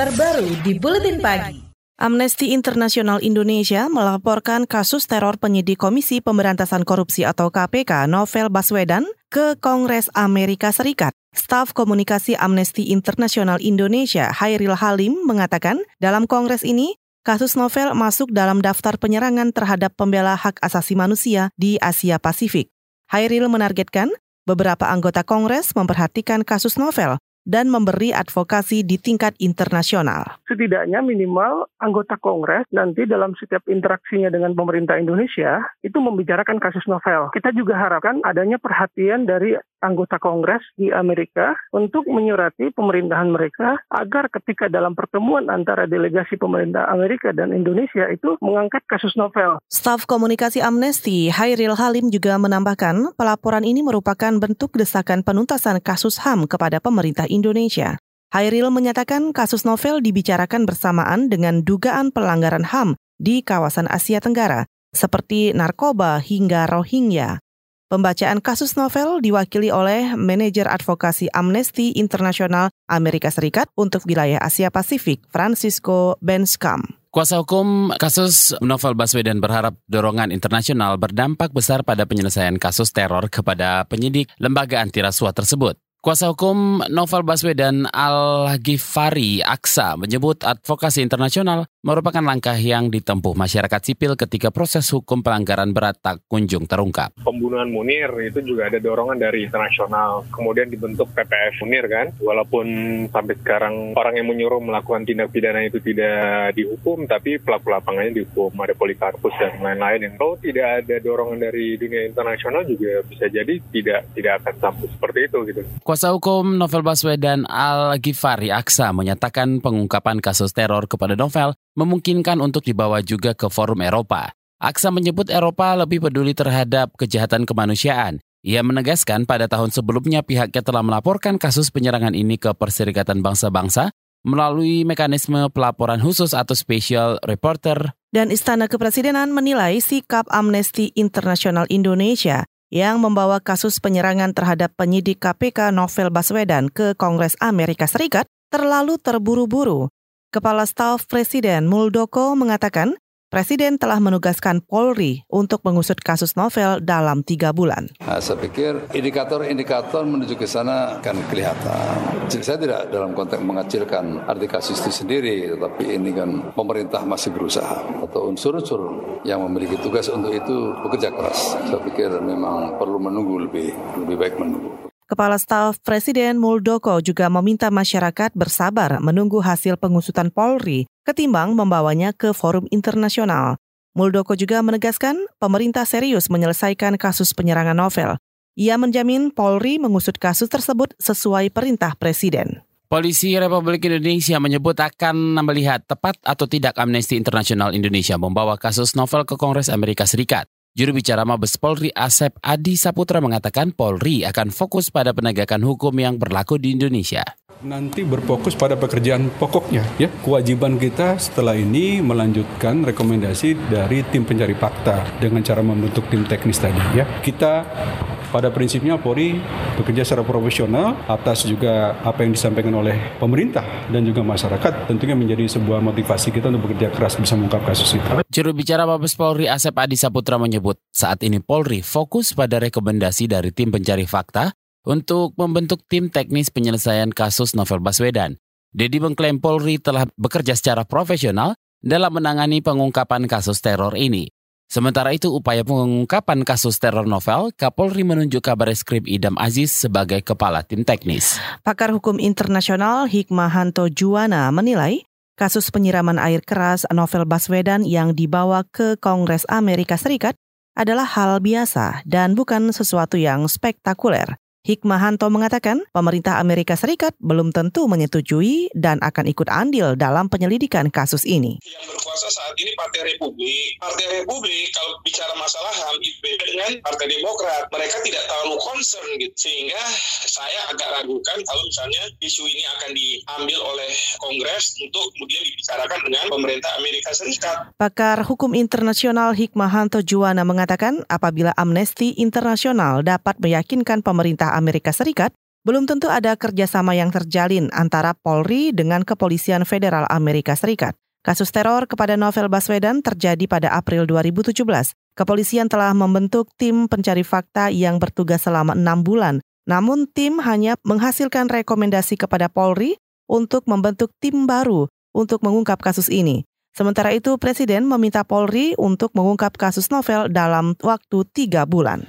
terbaru di Buletin Pagi. Amnesty Internasional Indonesia melaporkan kasus teror penyidik Komisi Pemberantasan Korupsi atau KPK Novel Baswedan ke Kongres Amerika Serikat. Staf Komunikasi Amnesty Internasional Indonesia Hairil Halim mengatakan dalam kongres ini kasus Novel masuk dalam daftar penyerangan terhadap pembela hak asasi manusia di Asia Pasifik. Hairil menargetkan beberapa anggota Kongres memperhatikan kasus Novel dan memberi advokasi di tingkat internasional. Setidaknya minimal anggota Kongres nanti dalam setiap interaksinya dengan pemerintah Indonesia itu membicarakan kasus novel. Kita juga harapkan adanya perhatian dari anggota Kongres di Amerika untuk menyurati pemerintahan mereka agar ketika dalam pertemuan antara delegasi pemerintah Amerika dan Indonesia itu mengangkat kasus novel. Staf komunikasi Amnesty Hairil Halim juga menambahkan pelaporan ini merupakan bentuk desakan penuntasan kasus HAM kepada pemerintah Indonesia. Hairil menyatakan kasus novel dibicarakan bersamaan dengan dugaan pelanggaran HAM di kawasan Asia Tenggara, seperti narkoba hingga Rohingya. Pembacaan kasus novel diwakili oleh manajer advokasi Amnesty Internasional Amerika Serikat untuk wilayah Asia Pasifik, Francisco Benskam. Kuasa hukum kasus Novel Baswedan berharap dorongan internasional berdampak besar pada penyelesaian kasus teror kepada penyidik lembaga anti rasuah tersebut. Kuasa hukum Novel Baswedan Al-Ghifari Aksa menyebut advokasi internasional merupakan langkah yang ditempuh masyarakat sipil ketika proses hukum pelanggaran berat tak kunjung terungkap. Pembunuhan Munir itu juga ada dorongan dari internasional. Kemudian dibentuk PPF Munir kan, walaupun sampai sekarang orang yang menyuruh melakukan tindak pidana itu tidak dihukum, tapi pelaku lapangannya dihukum. Ada Polikarpus dan lain-lain yang kalau tidak ada dorongan dari dunia internasional juga bisa jadi tidak tidak akan sampai seperti itu gitu. Kuasa hukum Novel Baswedan Al-Ghifari Aksa menyatakan pengungkapan kasus teror kepada Novel memungkinkan untuk dibawa juga ke forum Eropa. Aksa menyebut Eropa lebih peduli terhadap kejahatan kemanusiaan. Ia menegaskan pada tahun sebelumnya pihaknya telah melaporkan kasus penyerangan ini ke Perserikatan Bangsa-Bangsa melalui mekanisme pelaporan khusus atau special reporter. Dan Istana Kepresidenan menilai sikap Amnesty Internasional Indonesia yang membawa kasus penyerangan terhadap penyidik KPK Novel Baswedan ke Kongres Amerika Serikat terlalu terburu-buru. Kepala Staf Presiden Muldoko mengatakan Presiden telah menugaskan Polri untuk mengusut kasus novel dalam tiga bulan. Nah, saya pikir indikator-indikator menuju ke sana akan kelihatan. Saya tidak dalam konteks mengecilkan arti kasus itu sendiri, tetapi ini kan pemerintah masih berusaha atau unsur-unsur yang memiliki tugas untuk itu bekerja keras. Saya pikir memang perlu menunggu lebih lebih baik menunggu. Kepala Staf Presiden Muldoko juga meminta masyarakat bersabar menunggu hasil pengusutan Polri ketimbang membawanya ke forum internasional. Muldoko juga menegaskan pemerintah serius menyelesaikan kasus penyerangan novel. Ia menjamin Polri mengusut kasus tersebut sesuai perintah Presiden. Polisi Republik Indonesia menyebut akan melihat tepat atau tidak Amnesty International Indonesia membawa kasus novel ke Kongres Amerika Serikat. Juru bicara Mabes Polri Asep Adi Saputra mengatakan Polri akan fokus pada penegakan hukum yang berlaku di Indonesia. Nanti berfokus pada pekerjaan pokoknya ya. Kewajiban kita setelah ini melanjutkan rekomendasi dari tim pencari fakta dengan cara membentuk tim teknis tadi ya. Kita pada prinsipnya Polri bekerja secara profesional atas juga apa yang disampaikan oleh pemerintah dan juga masyarakat tentunya menjadi sebuah motivasi kita untuk bekerja keras bisa mengungkap kasus itu. Juru bicara Mabes Polri Asep Adi Saputra menyebut saat ini Polri fokus pada rekomendasi dari tim pencari fakta untuk membentuk tim teknis penyelesaian kasus Novel Baswedan. Dedi mengklaim Polri telah bekerja secara profesional dalam menangani pengungkapan kasus teror ini. Sementara itu, upaya pengungkapan kasus teror novel, Kapolri menunjuk kabar eskrim Idam Aziz sebagai kepala tim teknis. Pakar hukum internasional Hikmahanto Juwana menilai kasus penyiraman air keras novel Baswedan yang dibawa ke Kongres Amerika Serikat adalah hal biasa dan bukan sesuatu yang spektakuler. Hikmahanto mengatakan pemerintah Amerika Serikat belum tentu menyetujui dan akan ikut andil dalam penyelidikan kasus ini. Yang berkuasa saat ini Partai Republik. Partai Republik kalau bicara masalah HAM beda dengan Partai Demokrat. Mereka tidak terlalu concern gitu. Sehingga saya agak ragukan kalau misalnya isu ini akan diambil oleh Kongres untuk kemudian dibicarakan dengan pemerintah Amerika Serikat. Pakar hukum internasional Hikmahanto Juwana mengatakan apabila Amnesty Internasional dapat meyakinkan Amerika Serikat belum tentu ada kerjasama yang terjalin antara Polri dengan Kepolisian Federal Amerika Serikat. Kasus teror kepada Novel Baswedan terjadi pada April 2017. Kepolisian telah membentuk tim pencari fakta yang bertugas selama enam bulan. Namun tim hanya menghasilkan rekomendasi kepada Polri untuk membentuk tim baru untuk mengungkap kasus ini. Sementara itu, Presiden meminta Polri untuk mengungkap kasus novel dalam waktu tiga bulan.